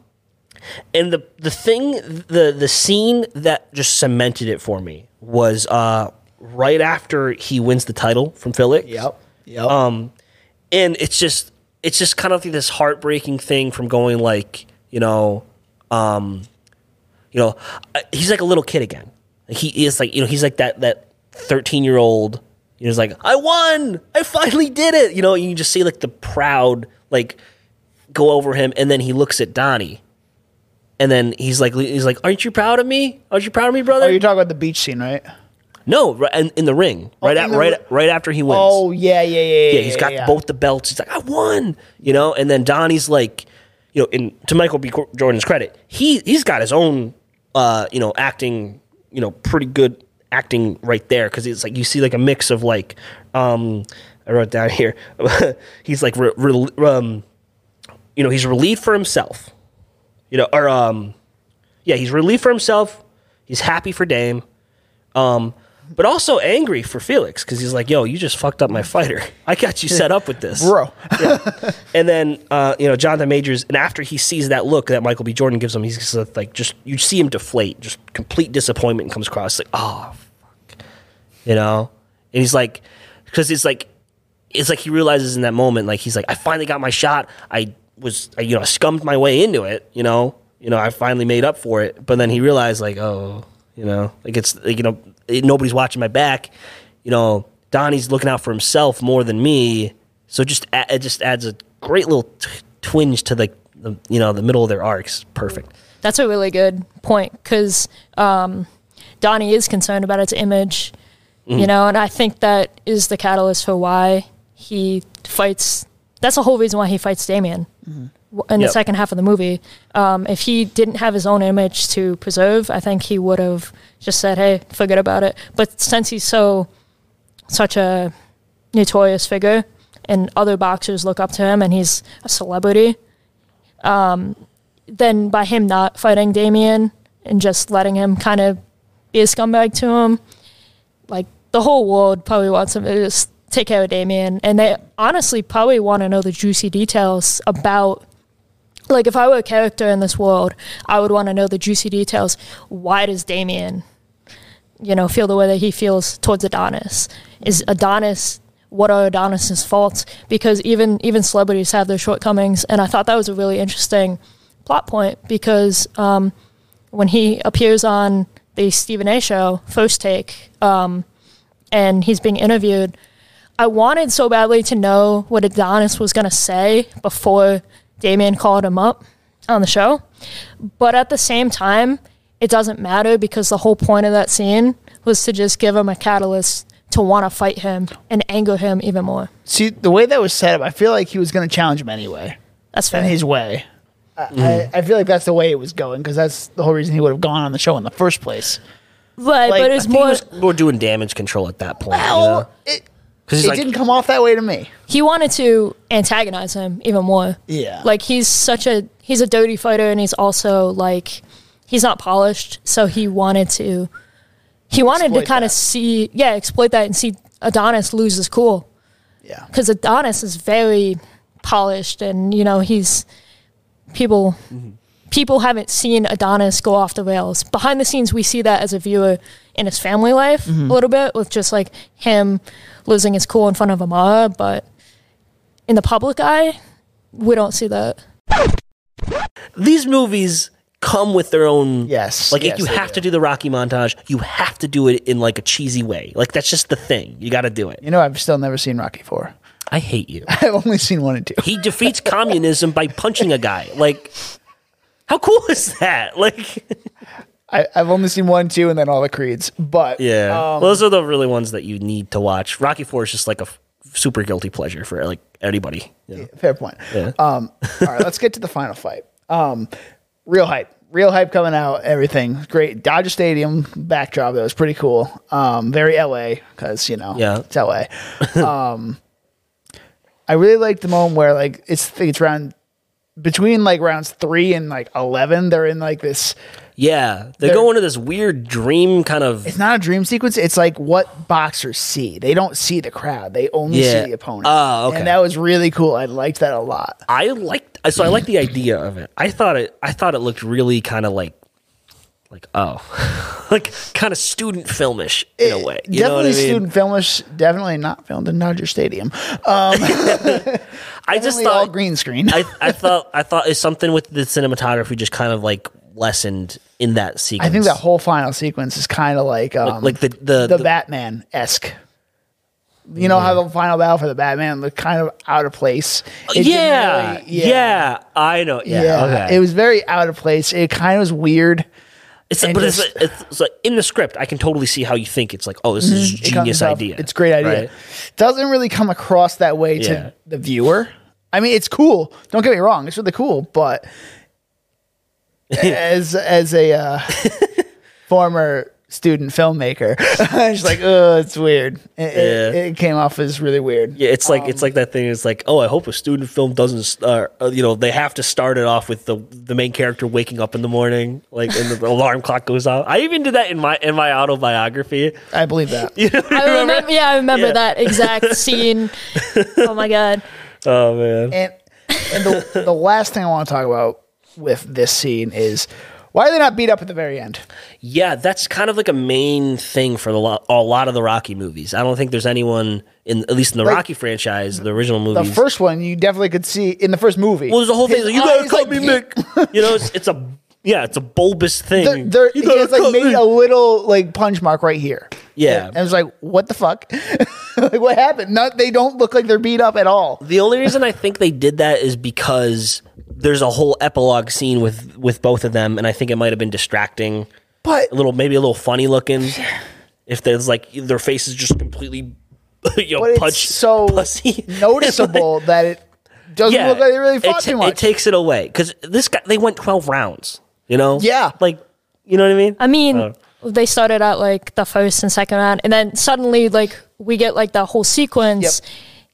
S1: and the the thing, the the scene that just cemented it for me was uh, right after he wins the title from Felix.
S2: Yep. Yep.
S1: Um, and it's just it's just kind of like this heartbreaking thing from going like you know, um, you know, uh, he's like a little kid again. He is like you know he's like that that thirteen year old. You know, he's like I won, I finally did it. You know, you just see like the proud like go over him, and then he looks at Donnie. And then he's like, he's like, "Aren't you proud of me? Aren't you proud of me, brother?"
S2: oh, you're talking about the beach scene, right?
S1: no, right in, in the ring, right, at,
S2: the
S1: right,
S2: ri-
S1: right after he wins.
S2: Oh yeah, yeah, yeah, yeah.
S1: Yeah, he's got
S2: yeah.
S1: both the belts. He's like, I won, you know. And then Donnie's like, you know, in to Michael B. Jordan's credit, he he's got his own, uh, you know, acting, you know, pretty good acting right there because it's like you see like a mix of like, um, I wrote down here, he's like, re, re, um, you know, he's relieved for himself, you know, or um, yeah, he's relieved for himself. He's happy for Dame. Um, but also angry for Felix because he's like, "Yo, you just fucked up my fighter. I got you set up with this,
S2: bro.
S1: And then, uh, you know, Jonathan Majors, and after he sees that look that Michael B. Jordan gives him, he's just like, just you see him deflate, just complete disappointment comes across, like, oh, fuck, you know. And he's like, because it's like, it's like he realizes in that moment, like he's like, I finally got my shot. I was, you know, I scummed my way into it. You know, you know, I finally made up for it. But then he realized, like, oh, you know, like it's, like, you know, it, nobody's watching my back. You know, Donnie's looking out for himself more than me. So just a- it just adds a great little t- twinge to the, the you know the middle of their arcs. Perfect.
S3: That's a really good point because um, Donnie is concerned about its image, you know, and I think that is the catalyst for why he fights. That's the whole reason why he fights Damian w in the second half of the movie. Um, if he didn't have his own image to preserve, I think he would have just said, "Hey, forget about it." But since he's so such a notorious figure, and other boxers look up to him, and he's a celebrity, then by him not fighting Damian and just letting him kind of be a scumbag to him, like the whole world probably wants him to just take care of Damian. And they honestly probably want to know the juicy details about. Like, if I were a character in this world, I would want to know the juicy details. Why does Damian, you know, feel the way that he feels towards Adonis? Is Adonis what are Adonis's faults? Because even even celebrities have their shortcomings, and I thought that was a really interesting plot point because um, when he appears on the Stephen A. show, First Take, um, and he's being interviewed, I wanted so badly to know what Adonis was going to say before Damian called him up on the show. But at the same time, it doesn't matter because the whole point of that scene was to just give him a catalyst to want to fight him and anger him even more.
S2: See the way that was set up, I feel like he was going to challenge him anyway,
S3: That's fair.
S2: in his way. I,
S1: Mm-hmm.
S2: I, I feel like that's the way it was going because that's the whole reason he would have gone on the show in the first place.
S3: right,
S2: like,
S3: but
S2: I
S3: it's
S1: He
S3: more.
S1: was more doing damage control at that point.
S2: Well,
S1: you know?
S2: it,
S1: 'Cause
S2: it
S1: like-
S2: didn't come off that way to me.
S3: he wanted to antagonize him even more.
S2: Yeah.
S3: Like he's such a he's a dirty fighter and he's also like he's not polished, so he wanted to he wanted
S2: Exploit
S3: to kind of see yeah, exploit that and see Adonis lose his cool
S2: Yeah.
S3: cuz Adonis is very polished and you know, he's people mm-hmm. People haven't seen Adonis go off the rails. Behind the scenes we see that as a viewer in his family life mm-hmm. a little bit with just like him losing his cool in front of Amara, but in the public eye, we don't see that.
S1: these movies come with their own
S2: Yes,
S1: like
S2: yes,
S1: if you have
S2: do.
S1: to do the rocky montage you have to do it in like a cheesy way like that's just the thing you got to do it
S2: You know, I've still never seen Rocky Four.
S1: i hate you
S2: I've only seen one and two.
S1: he defeats communism by punching a guy like how cool is that like
S2: I, I've only seen one, two, and then all the creeds. But
S1: yeah
S2: um,
S1: well, those are the really ones that you need to watch rocky 4 is just like a f- super guilty pleasure for like anybody you know?
S2: fair point.
S1: Yeah.
S2: Um, all right, let's get to the final fight. Um, real hype, real hype coming out. Everything great. Dodger Stadium backdrop that was pretty cool. Um, very LA because you know
S1: Yeah.
S2: it's LA. um, I really like the moment where like it's it's around between like rounds three and like eleven, they're in like this.
S1: Yeah, they go into this weird dream kind of.
S2: It's not a dream sequence. It's like what boxers see. They don't see the crowd. They only
S1: Yeah.
S2: see the opponent.
S1: Oh, okay.
S2: And that was really cool. I liked that a lot.
S1: I liked so I like the idea of it. I thought it I thought it looked really kind of like like oh like kind of student filmish in a way. You know what
S2: definitely
S1: I mean?
S2: student filmish. Definitely not filmed in Dodger Stadium.
S1: Um, I just thought
S2: green screen.
S1: I, I thought I thought it's something with the cinematography just kind of like lessened in that sequence.
S2: I think that whole final sequence is kind of like um,
S1: like the the,
S2: the,
S1: the-
S2: Batman esque. You know how the final battle for the Batman looked kind of out of place. It didn't
S1: yeah, yeah I know yeah,
S2: yeah.
S1: okay
S2: It was very out of place. It kind of was weird.
S1: It's but it's,
S2: just-
S1: it's, it's like in the script I can totally see how you think it's like oh this is a
S2: It
S1: genius
S2: off-
S1: idea
S2: It's a great idea.
S1: right?
S2: Doesn't really come across that way to
S1: Yeah.
S2: the viewer. I mean, it's cool. Don't get me wrong. It's really cool, but as as a uh, former student filmmaker, I was like, oh, it's weird. It, it,
S1: Yeah.
S2: it came off as really weird.
S1: Yeah, it's like it's like that thing. It's like, oh, I hope a student film doesn't start. Uh, you know, they have to start it off with the the main character waking up in the morning, like, and the alarm clock goes off. I even did that in my in my autobiography.
S2: I believe that.
S3: I remember. Yeah, I remember
S1: Yeah.
S3: that exact scene. Oh my god.
S1: Oh man,
S2: And and the the last thing I want to talk about with this scene is why are they not beat up at the very end?
S1: yeah, that's kind of like a main thing for the lo- a lot of the Rocky movies. I don't think there's anyone in at least in the
S2: Like,
S1: Rocky franchise, the original movies.
S2: The first one you definitely could see in the first movie.
S1: well, there's a whole thing. Like, you gotta cut
S2: like,
S1: me, Mick. you know, it's, it's a yeah, it's a bulbous thing.
S2: They're, he has like made
S1: me.
S2: a little like punch mark right here.
S1: Yeah.
S2: and I was like, "What the fuck? like, what happened?" Not they don't look like they're beat up at all.
S1: The only reason I think they did that is because there's a whole epilogue scene with with both of them, and I think it might have been distracting,
S2: But
S1: a little maybe a little funny looking. If there's like their faces just completely, you know,
S2: but it's
S1: punch
S2: so
S1: pussy.
S2: noticeable that it doesn't look like they really
S1: it,
S2: fought
S1: ta-
S2: too much.
S1: it takes it away because this guy they went twelve rounds. You know,
S2: Yeah.
S1: like you know what I mean.
S3: I mean,
S1: Uh.
S3: they started out like the first and second round, and then suddenly, like, we get like the whole sequence
S2: Yep.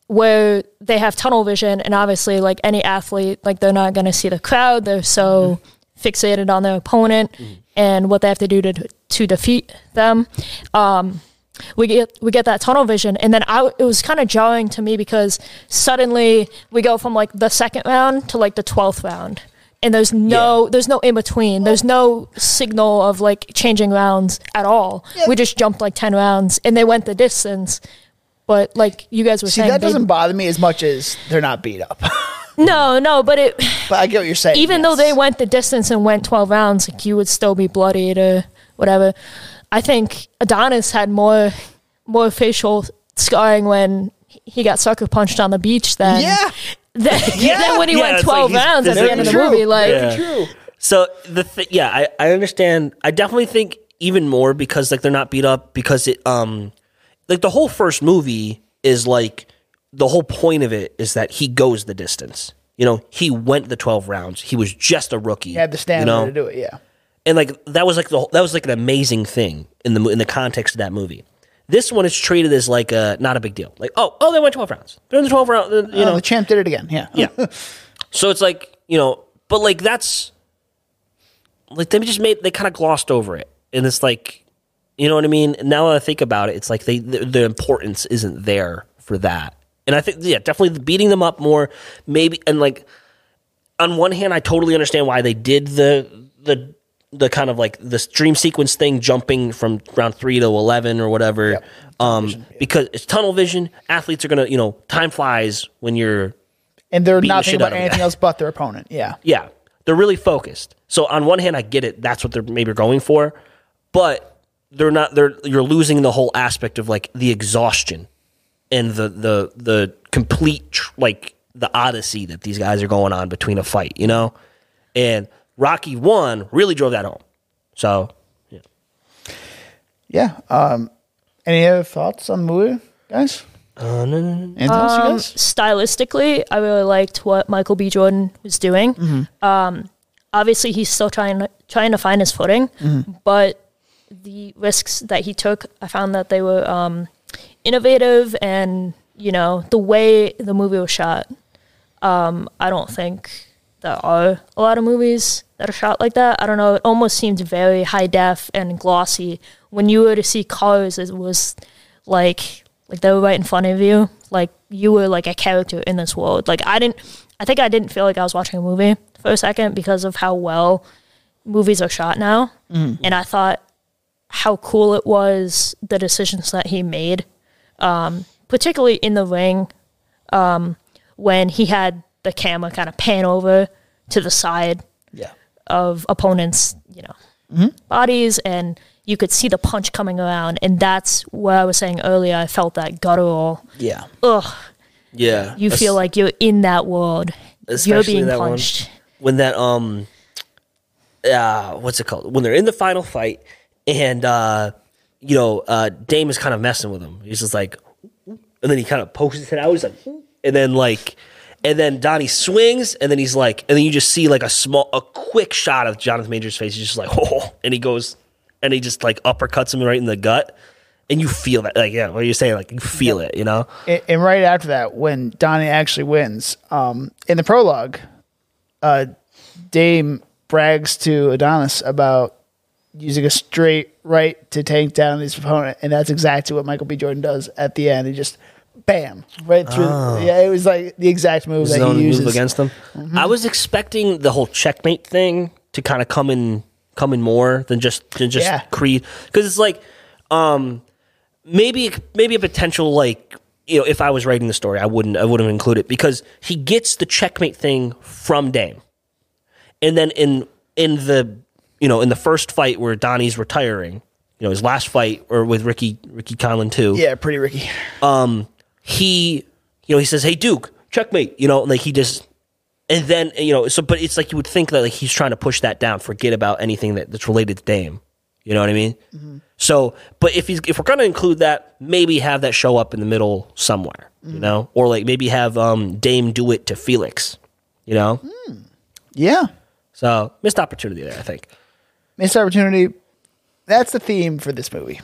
S3: Where they have tunnel vision, and obviously, like any athlete, like they're not going to see the crowd. They're so fixated on their opponent and what they have to do to to defeat them. Um, we get we get that tunnel vision, and then I, it was kind of jarring to me because suddenly we go from like the second round to like the twelfth round, and there's no there's no in between. There's no signal of like changing rounds at all. We just jumped like ten rounds, and they went the distance. But like you guys were
S2: See,
S3: saying,
S2: that
S3: they-
S2: doesn't bother me as much as they're not beat up.
S3: no, no. But it
S2: but I get what you're saying.
S3: even though
S2: yes.
S3: they went the distance and went 12 rounds, like you would still be bloodied or whatever. I think Adonis had more more facial scarring when he got sucker punched on the beach than
S2: yeah,
S3: than,
S2: Yeah.
S3: than when he
S1: Yeah,
S3: went
S1: it's like
S3: 12 rounds at the end of the
S2: true.
S3: movie. Like,
S1: Yeah.
S2: true.
S1: So the th- yeah, I, I understand. I definitely think even more because like they're not beat up because it um like the whole first movie is like the whole point of it is that he goes the distance. You know, he went the twelve rounds. He was just a rookie.
S2: He had the
S1: you
S2: stamina
S1: know?
S2: to do it. Yeah,
S1: and like that was like the that was like an amazing thing in the in the context of that movie. This one is treated as like a not a big deal. Like oh oh they went twelve rounds. They're in the twelve round. You
S2: you
S1: know
S2: the champ did it again. Yeah,
S1: yeah. so it's like, you know, but like that's like they just made they kind of glossed over it. And it's like, you know what I mean? Now that I think about it, it's like they the, the importance isn't there for that. And I think yeah, definitely beating them up more maybe and like on one hand I totally understand why they did the the the kind of like this dream sequence thing jumping from round 3 to 11 or whatever.
S2: Yep.
S1: Um because it's tunnel vision. Athletes are going to, you know, time flies when you're
S2: and they're not thinking
S1: out
S2: about anything else but their opponent. Yeah,
S1: yeah, they're really focused. So on one hand, I get it. That's what they're maybe going for, but they're not. They're you're losing the whole aspect of like the exhaustion and the the the complete tr- like the odyssey that these guys are going on between a fight. You know, and Rocky one really drove that home. So yeah.
S2: yeah. Um, any other thoughts on the movie, guys?
S1: Uh, no, no, no.
S2: Anything else, you
S3: um,
S2: guys?
S3: stylistically, I really liked what Michael B. Jordan was doing.
S2: Mm-hmm.
S3: Um, obviously, he's still trying to, trying to find his footing,
S2: Mm-hmm.
S3: but the risks that he took, I found that they were um, innovative, and you know the way the movie was shot. Um, I don't think there are a lot of movies that are shot like that. I don't know. It almost seemed very high def and glossy. When you were to see cars, it was like like they were right in front of you. Like you were like a character in this world. Like I didn't. I think I didn't feel like I was watching a movie for a second because of how well movies are shot now. And I thought how cool it was the decisions that he made, um, particularly in the ring um, when he had the camera kind of pan over to the side
S2: Yeah.
S3: of opponents, you know, bodies, and you could see the punch coming around. And that's where I was saying earlier. I felt that guttural.
S2: Yeah.
S3: Ugh,
S1: Yeah,
S3: you feel like you're in that world. You're being
S1: that one.
S3: punched.
S1: when that um uh what's it called when they're in the final fight and uh you know uh Dame is kind of messing with him. He's just like and then he kind of pokes his head out. He's like and then like and then Donnie swings and then he's like and then you just see like a small a quick shot of Jonathan Majors' face. He's just like oh and he goes and he just like uppercuts him right in the gut. And you feel that like yeah what you're saying like you feel it you know?
S2: And, and right after that, when Donnie actually wins, um, in the prologue, uh, Dame brags to Adonis about using a straight right to tank down his opponent, and that's exactly what Michael B. Jordan does at the end. He just bam right through. Yeah, it was like the exact move
S1: his
S2: that
S1: own
S2: he uses
S1: move against them. I was expecting the whole checkmate thing to kind of come in come in more than just than just
S2: Yeah.
S1: Creed because it's like um maybe maybe a potential like you know if I was writing the story I wouldn't I wouldn't include it because he gets the checkmate thing from Dame and then in in the you know in the first fight where Donnie's retiring you know his last fight or with Ricky Ricky Conlan too.
S2: Yeah, pretty Ricky.
S1: Um, he you know he says hey duke checkmate you know like he just and then you know so but it's like you would think that like he's trying to push that down forget about anything that, that's related to dame. You know what i mean? So but if he's if we're going to include that maybe have that show up in the middle somewhere you know? Or like maybe have um dame do it to felix you know?
S2: Yeah,
S1: so missed opportunity there i think
S2: missed opportunity. That's the theme for this movie.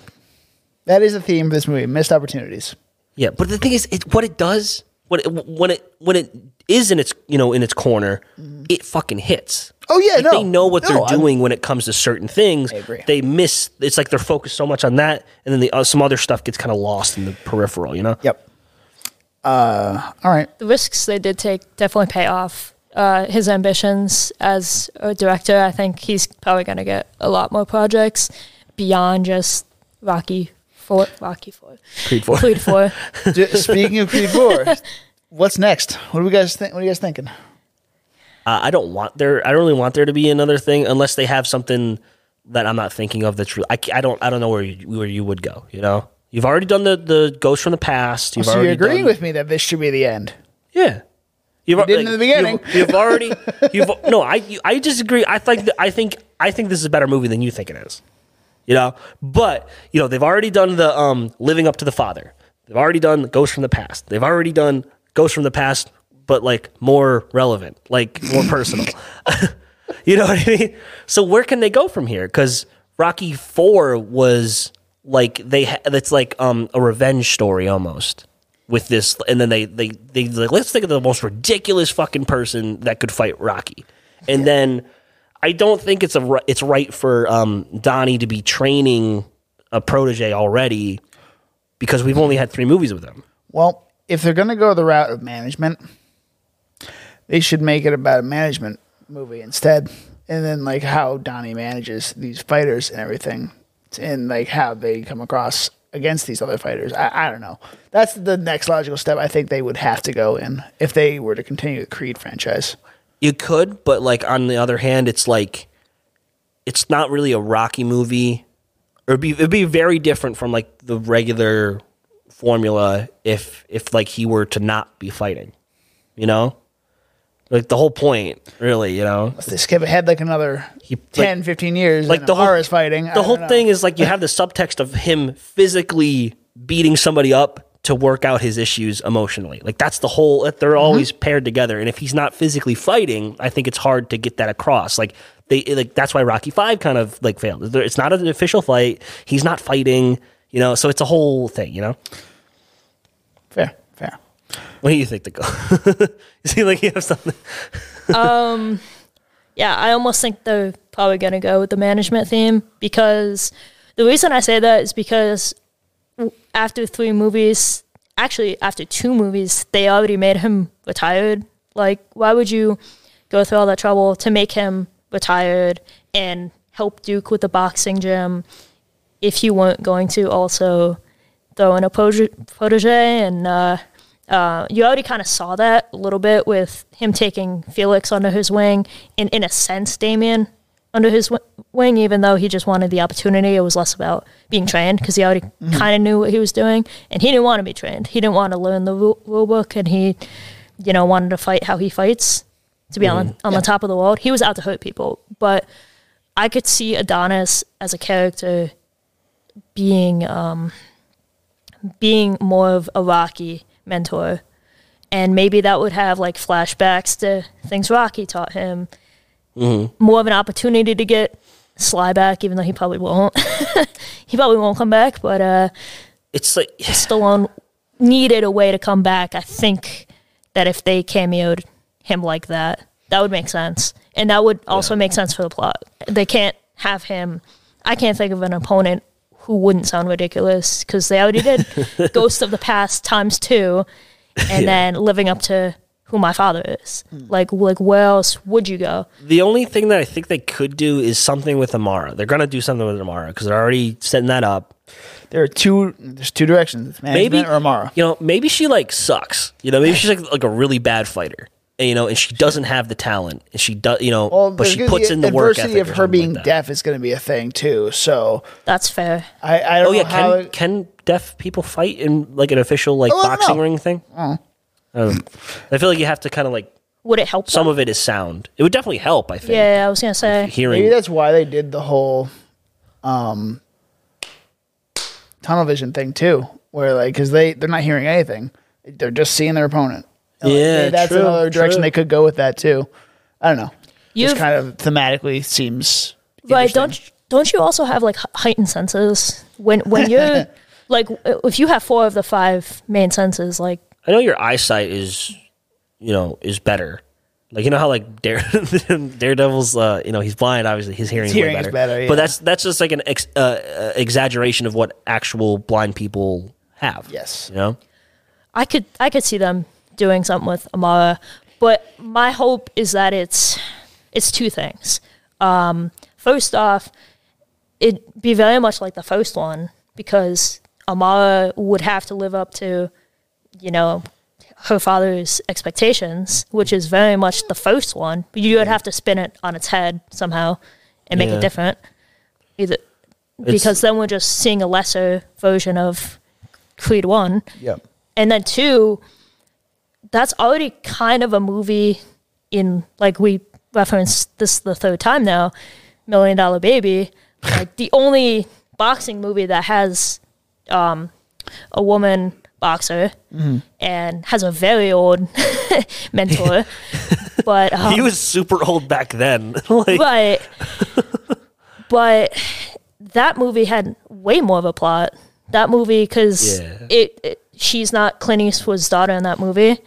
S2: That is the theme for this movie. Missed opportunities.
S1: Yeah, but the thing is, it, what it does, what it, when it when it is in its you know in its corner, it fucking hits.
S2: Oh, yeah,
S1: Like,
S2: no.
S1: they know what
S2: No,
S1: they're
S2: I'm-
S1: doing when it comes to certain things.
S2: I agree.
S1: They miss. It's like they're focused so much on that, and then the uh, some other stuff gets kind of lost in the peripheral. You know.
S2: Yep. Uh, all right.
S3: the risks they did take definitely pay off. Uh, his ambitions as a director, I think he's probably going to get a lot more projects beyond just Rocky Four. Rocky Four.
S1: Creed four.
S3: Creed Four.
S2: Speaking of Creed Four, what's next? What do we guys think? What are you guys thinking?
S1: Uh, I don't want there. I don't really want there to be another thing unless they have something that I'm not thinking of that's real. I, I don't. I don't know where you, where you would go. You know. You've already done the the ghost from the past. You've
S2: So
S1: already
S2: you're agreeing
S1: done,
S2: with me that this should be the end?
S1: Yeah. You've
S2: did in the beginning.
S1: You've, you've already. You've no. I you- I disagree. I think that, I think I think this is a better movie than you think it is. You know, but you know they've already done the um living up to the father. They've already done Ghost from the past. They've already done Ghost from the past, but like more relevant, like more personal. you know what I mean? So where can they go from here? Because Rocky Four was like they. Ha- it's like um a revenge story almost with this, and then they they they like let's think of the most ridiculous fucking person that could fight Rocky, and then I don't think it's a it's right for um Donnie to be training a protege already because we've only had three movies with him.
S2: Well, if they're going to go the route of management, they should make it about a management movie instead, and then like how Donnie manages these fighters and everything, and like how they come across against these other fighters. I, I don't know. That's the next logical step. I think they would have to go in if they were to continue the Creed franchise.
S1: You could, but like on the other hand, it's like it's not really a Rocky movie. Or be it'd be very different from like the regular formula if if like he were to not be fighting. You know? Like the whole point, really, you know.
S2: If they skip ahead like another
S1: He-
S2: 10, 15 years,
S1: like
S2: like
S1: the whole
S2: is fighting.
S1: The whole thing is like you have the subtext of him physically beating somebody up to work out his issues emotionally. Like that's the whole. They're mm-hmm. always paired together, and if he's not physically fighting, I think it's hard to get that across. Like they like that's why Rocky Five kind of like failed. It's not an official fight. He's not fighting. You know, so it's a whole thing. You know,
S2: fair.
S1: What do you think? The goal? you seem like you have something.
S3: Um, yeah, I almost think they're probably going to go with the management theme because the reason I say that is because after three movies, actually after two movies, they already made him retired. Like, why would you go through all that trouble to make him retired and help Duke with the boxing gym if you weren't going to also throw in a protege and uh, uh, you already kind of saw that a little bit with him taking Felix under his wing, and in a sense, Damian under his w- wing, even though he just wanted the opportunity. It was less about being trained because he already kind of knew what he was doing, and he didn't want to be trained. He didn't want to learn the rule, rule book, and he, you know, wanted to fight how he fights to be on on the top of the world. He was out to hurt people, but I could see Adonis as a character being um, being more of a Rocky mentor. And maybe that would have like flashbacks to things Rocky taught him. More of an opportunity to get Sly back, even though he probably won't. he probably won't come back, but uh,
S1: It's like
S3: Stallone needed a way to come back. I think that if they cameoed him like that, that would make sense. And that would also make sense for the plot. They can't have him. I can't think of an opponent who wouldn't sound ridiculous because they already did Ghost of the Past times two, and then living up to who my father is. Hmm. Like, like where else would you go?
S1: the only thing that I think they could do is something with Amara. They're gonna do something with Amara because they're already setting that up.
S2: There are two. There's two directions.
S1: Maybe
S2: or Amara.
S1: You know, maybe she like sucks. You know, maybe she's like like a really bad fighter. And, you know, and she doesn't have the talent, and she does. You know,
S2: Well,
S1: but she puts
S2: be
S1: in the work
S2: adversity
S1: ethic
S2: of her being
S1: like
S2: deaf is going to be a thing too. So
S3: That's fair.
S2: I, I don't
S1: Oh
S2: know
S1: yeah,
S2: how.
S1: can
S2: it-
S1: can deaf people fight in like an official like
S2: Oh, I don't
S1: boxing
S2: know.
S1: ring thing? Um, I feel like you have to kind of like
S3: Would it help?
S1: some
S3: them?
S1: of it is sound. It would definitely help. I think.
S3: Yeah, I was gonna say.
S1: Hearing.
S2: maybe that's why they did the whole um, tunnel vision thing too, where like because they they're not hearing anything, they're just seeing their opponent. And,
S1: Yeah,
S2: that's
S1: true,
S2: another direction
S1: true.
S2: they could go with that too. I don't know.
S3: You've-
S2: Just kind of thematically seems
S3: Right? Don't don't you also have like heightened senses when when you're like if you have four of the five main senses? Like
S1: I know your eyesight is, you know, is better. Like you know how like Dare, Daredevil's, uh, you know, he's blind. Obviously, his hearing,
S2: His
S1: is way
S2: is
S1: better.
S2: better, yeah.
S1: But that's that's just like an ex, uh, uh, exaggeration of what actual blind people have.
S2: Yes.
S1: you know.
S3: I could I could see them doing something with Amara, but my hope is that it's it's two things. Um, first off, it'd be very much like the first one because Amara would have to live up to, you know, her father's expectations, which is very much the first one. But you would have to spin it on its head somehow and make
S1: Yeah.
S3: it different. Either because then we're just seeing a lesser version of Creed One.
S2: Yeah.
S3: And then two, that's already kind of a movie in like we referenced this the third time now, Million Dollar Baby. Like the only boxing movie that has um, a woman boxer and has a very old mentor. but um,
S1: he was super old back then. like,
S3: but but that movie had way more of a plot. That movie because
S1: Yeah.
S3: it, it she's not Clint Eastwood's daughter in that movie.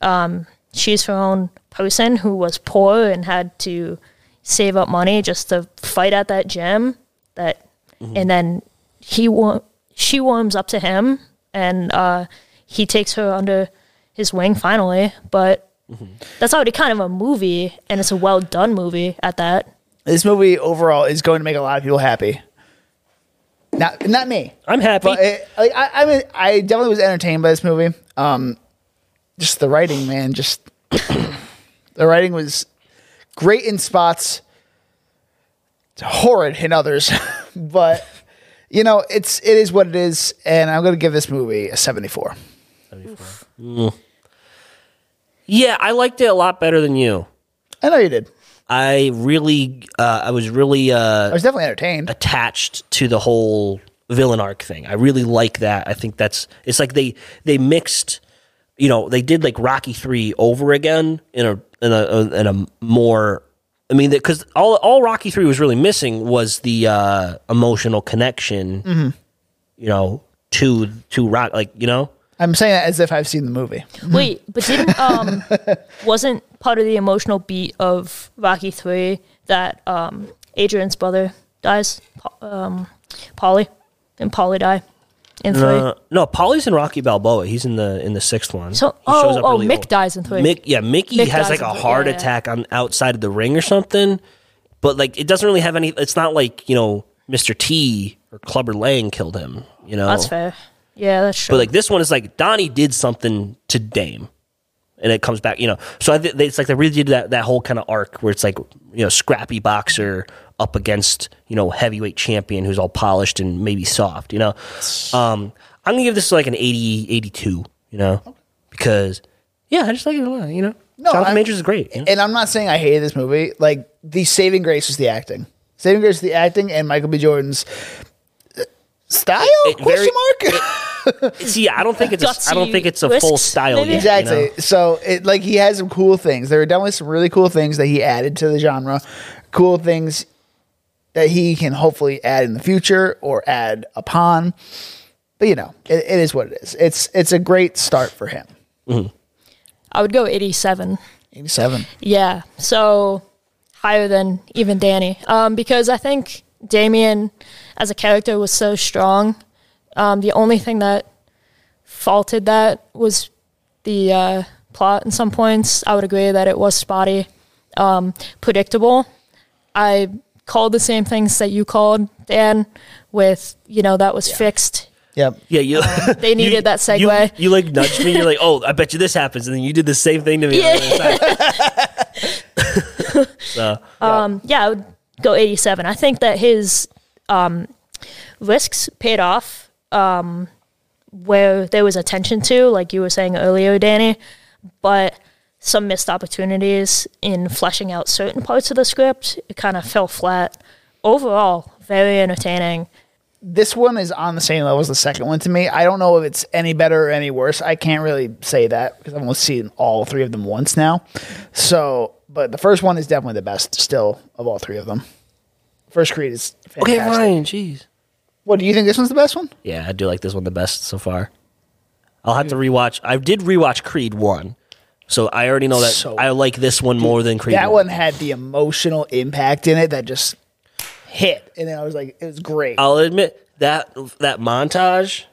S3: Um, she's her own person who was poor and had to save up money just to fight at that gym. That and then he wa- she warms up to him and uh, he takes her under his wing finally. But that's already kind of a movie and it's a well done movie at that.
S2: This movie overall is going to make a lot of people happy. Not not me.
S1: I'm happy.
S2: But it, like I, I mean, I definitely was entertained by this movie. Um, just the writing, man. Just the writing was great in spots, horrid in others. but you know, it's it is what it is, and I'm going to give this movie a 74.
S1: yeah, I liked it a lot better than you.
S2: I know you did.
S1: I really, uh, I was really uh,
S2: I was definitely entertained.
S1: attached to the whole villain arc thing. I really like that. I think that's it's like they they mixed, you know, they did like Rocky three over again in a in a in a more. I mean, because all all Rocky three was really missing was the uh, emotional connection, you know, to to rock like you know.
S2: I'm saying that as if I've seen the movie.
S3: Wait, but didn't um wasn't part of the emotional beat of Rocky Three that um Adrian's brother dies, Pa- um, Paulie, and Paulie die in three.
S1: Uh, no, Paulie's in Rocky Balboa. He's in the in the sixth one.
S3: So-
S1: He shows
S3: oh,
S1: up
S3: oh,
S1: really
S3: Mick
S1: old.
S3: dies in three.
S1: Mick, yeah, Mickey
S3: Mick
S1: has like a
S3: three,
S1: heart
S3: yeah, yeah.
S1: attack on outside of the ring or something. But like, it doesn't really have any. It's not like you know, Mr. T or Clubber Lang killed him. You know,
S3: That's fair. Yeah, that's true.
S1: But like this one is like Donnie did something to Dame, and it comes back. You know, so I think it's like they really did that that whole kind of arc where it's like you know scrappy boxer up against you know heavyweight champion who's all polished and maybe soft. You know, um, I'm gonna give this like an 80, 82, You know, because yeah, I just like it a lot. You know,
S2: No,
S1: Jonathan
S2: I'm-
S1: Majors is great. you know?
S2: And I'm not saying I hated this movie. Like the saving grace was the acting. Saving grace was the acting and Michael B. Jordan's style?
S1: It very-
S2: question mark.
S1: See, I don't think it's a, I don't think it's a full style
S3: maybe?
S1: yet.
S2: exactly.
S1: You know?
S2: So it like he has some cool things. There were definitely some really cool things that he added to the genre. Cool things that he can hopefully add in the future or add upon. But you know, it, it is what it is. It's it's a great start for him.
S3: I would go 87.
S2: 87.
S3: Yeah, so higher than even Danny. Um, because I think Damian as a character was so strong. Um, the only thing that faulted that was the uh, plot in some points. I would agree that it was spotty, um, predictable. I called the same things that you called, Dan, with, you know, that was fixed.
S2: Yep.
S1: Yeah, you.
S3: They needed
S1: you-
S3: that segue.
S1: you, like nudged me. You're like, oh, I bet you this happens, and then you did the same thing to me. on the other side.
S3: Um, yeah, I would go 87. I think that his um, risks paid off um, where there was attention to, like you were saying earlier, Danny, but some missed opportunities in fleshing out certain parts of the script. It kind of fell flat. Overall, very entertaining.
S2: this one is on the same level as the second one to me. I don't know if it's any better or any worse. I can't really say that because I've only seen all three of them once now. So, but the first one is definitely the best still of all three of them. First Creed is
S1: okay,
S2: fantastic.
S1: fine. Jeez.
S2: What do you think? This one's the best one?
S1: Yeah, I do like this one the best so far. I'll have to rewatch. I did rewatch Creed one, so I already know that
S2: So-
S1: I like this one more than Creed.
S2: That one had the emotional impact in it that just hit, and then I was like, it was great.
S1: I'll admit that that montage,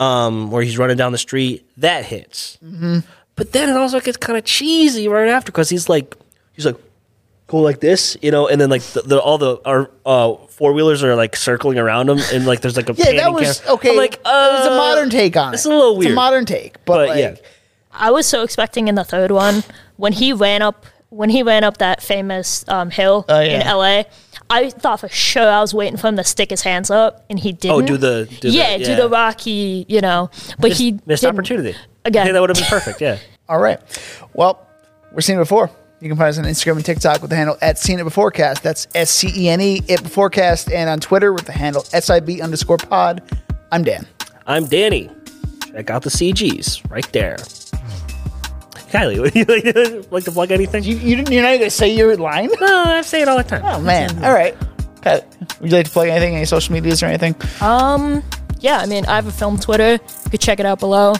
S1: um, where he's running down the street, that hits. Mm-hmm. But then it also gets kind of cheesy right after because he's like, he's like, go like this, you know, and then like the, the all the our uh, four wheelers are like circling around him, and like there's like a
S2: yeah, that was
S1: camera.
S2: okay.
S1: I'm like, uh,
S2: it's a modern take on it.
S1: it's a little weird,
S2: It's
S1: weird.
S2: a modern take, but,
S1: but
S2: like,
S1: yeah.
S3: I was so expecting in the third one when he ran up when he ran up that famous um, hill
S2: Oh,
S3: in
S2: yeah.
S3: LA. I thought for sure I was waiting for him to stick his hands up, and he didn't.
S1: Oh, do the do
S3: yeah,
S1: the,
S3: do the Rocky, you know, but
S1: missed,
S3: he
S1: missed
S3: didn't.
S1: opportunity
S3: Again.
S1: I think that would have been perfect. Yeah.
S2: All right. Well, we're seeing it before. You can find us on Instagram and TikTok with the handle at Scene It Beforecast. That's S C E N E It Beforecast, and on Twitter with the handle SIB underscore pod. I'm Dan.
S1: I'm Danny. Check out the CGs right there. Kylie, would you like, like to plug anything?
S2: You, you didn't, you're not going to say your line?
S1: no, I say it all the time.
S2: Oh man! All right. Pat, would you like to plug anything? Any social medias or anything?
S3: Um, yeah, I mean, I have a film Twitter. You could check it out below.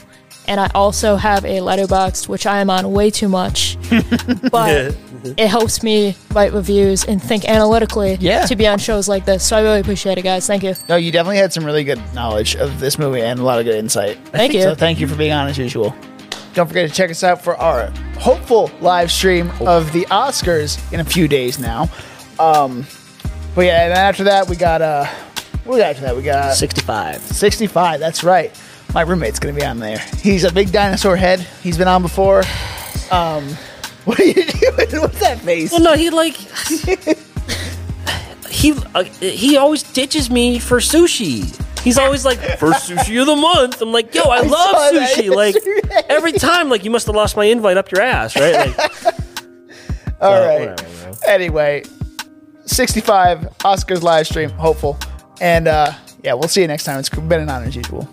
S3: And I also have a Letterboxd, which I am on way too much. but it helps me write reviews and think analytically
S2: Yeah.
S3: to be on shows like this. So I really appreciate it, guys. Thank you.
S2: No, you definitely had some really good knowledge of this movie and a lot of good insight.
S3: Thank you.
S2: So thank you for being on as usual. Don't forget to check us out for our hopeful live stream of the Oscars in a few days now. Um, but yeah, and then after that we got uh, what we got after that we got
S1: 65.
S2: 65. That's right. My roommate's gonna be on there. He's a big dinosaur head. He's been on before. Um, what are you doing? What's that face?
S1: Well, no, he like he uh, he always ditches me for sushi. He's always like first sushi of the month. I'm like, yo, I, love sushi. Like every time, like you must have lost my invite up your ass, right? Like,
S2: All right.
S1: whatever.
S2: Anyway, 65 Oscars live stream, hopeful. And uh, yeah, we'll see you next time. It's been an honor as usual.